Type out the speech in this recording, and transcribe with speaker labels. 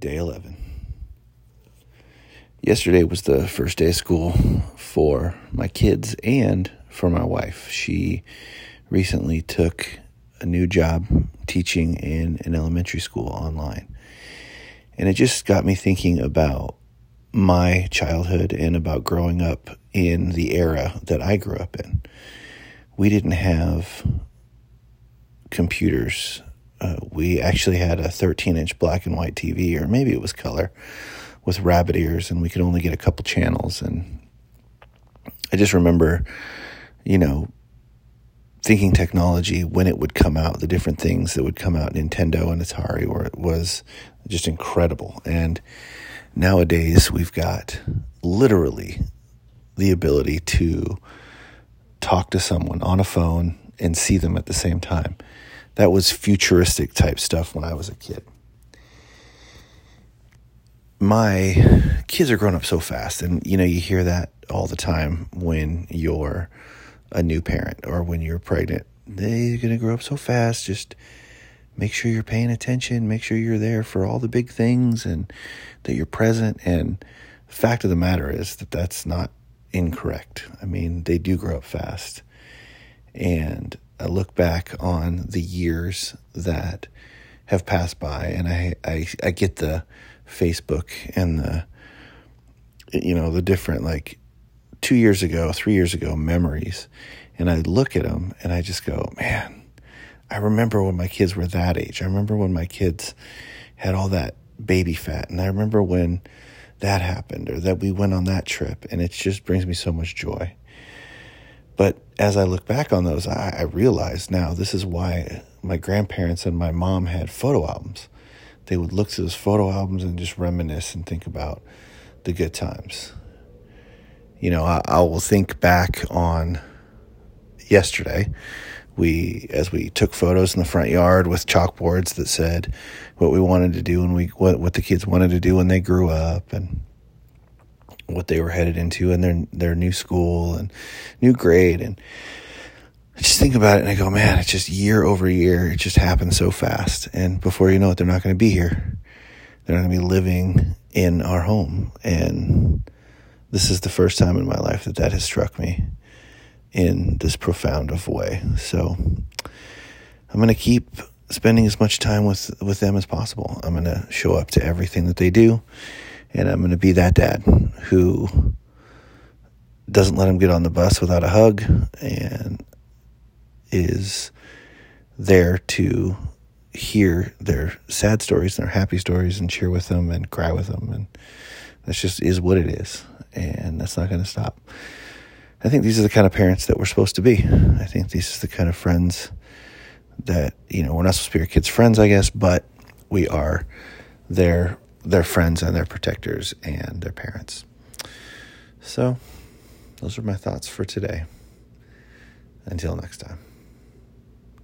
Speaker 1: Day 11. Yesterday was the first day of school for my kids and for my wife. She recently took a new job teaching in an elementary school online. And it just got me thinking about my childhood and about growing up in the era that I grew up in. We didn't have computers uh, we actually had a 13 inch black and white TV, or maybe it was color, with rabbit ears, and we could only get a couple channels. And I just remember, you know, thinking technology when it would come out, the different things that would come out, Nintendo and Atari, where it was just incredible. And nowadays, we've got literally the ability to talk to someone on a phone and see them at the same time. That was futuristic type stuff when I was a kid. My kids are growing up so fast, and you know, you hear that all the time when you're a new parent or when you're pregnant. They're going to grow up so fast. Just make sure you're paying attention, make sure you're there for all the big things and that you're present. And the fact of the matter is that that's not incorrect. I mean, they do grow up fast. And I look back on the years that have passed by, and I, I, I get the Facebook and the, you know, the different like two years ago, three years ago memories, and I look at them and I just go, man, I remember when my kids were that age. I remember when my kids had all that baby fat, and I remember when that happened or that we went on that trip, and it just brings me so much joy. But as I look back on those, I, I realize now this is why my grandparents and my mom had photo albums. They would look to those photo albums and just reminisce and think about the good times. You know, I, I will think back on yesterday. We, as we took photos in the front yard with chalkboards that said what we wanted to do and we what what the kids wanted to do when they grew up, and what they were headed into and their their new school and new grade and I just think about it and I go, man, it's just year over year. It just happens so fast. And before you know it, they're not going to be here. They're not going to be living in our home. And this is the first time in my life that that has struck me in this profound of way. So I'm going to keep spending as much time with, with them as possible. I'm going to show up to everything that they do and I'm going to be that dad who doesn't let him get on the bus without a hug and is there to hear their sad stories and their happy stories and cheer with them and cry with them. And that's just is what it is. And that's not going to stop. I think these are the kind of parents that we're supposed to be. I think these are the kind of friends that you know we're not supposed to be our kids friends i guess but we are there their friends and their protectors and their parents. So, those are my thoughts for today. Until next time.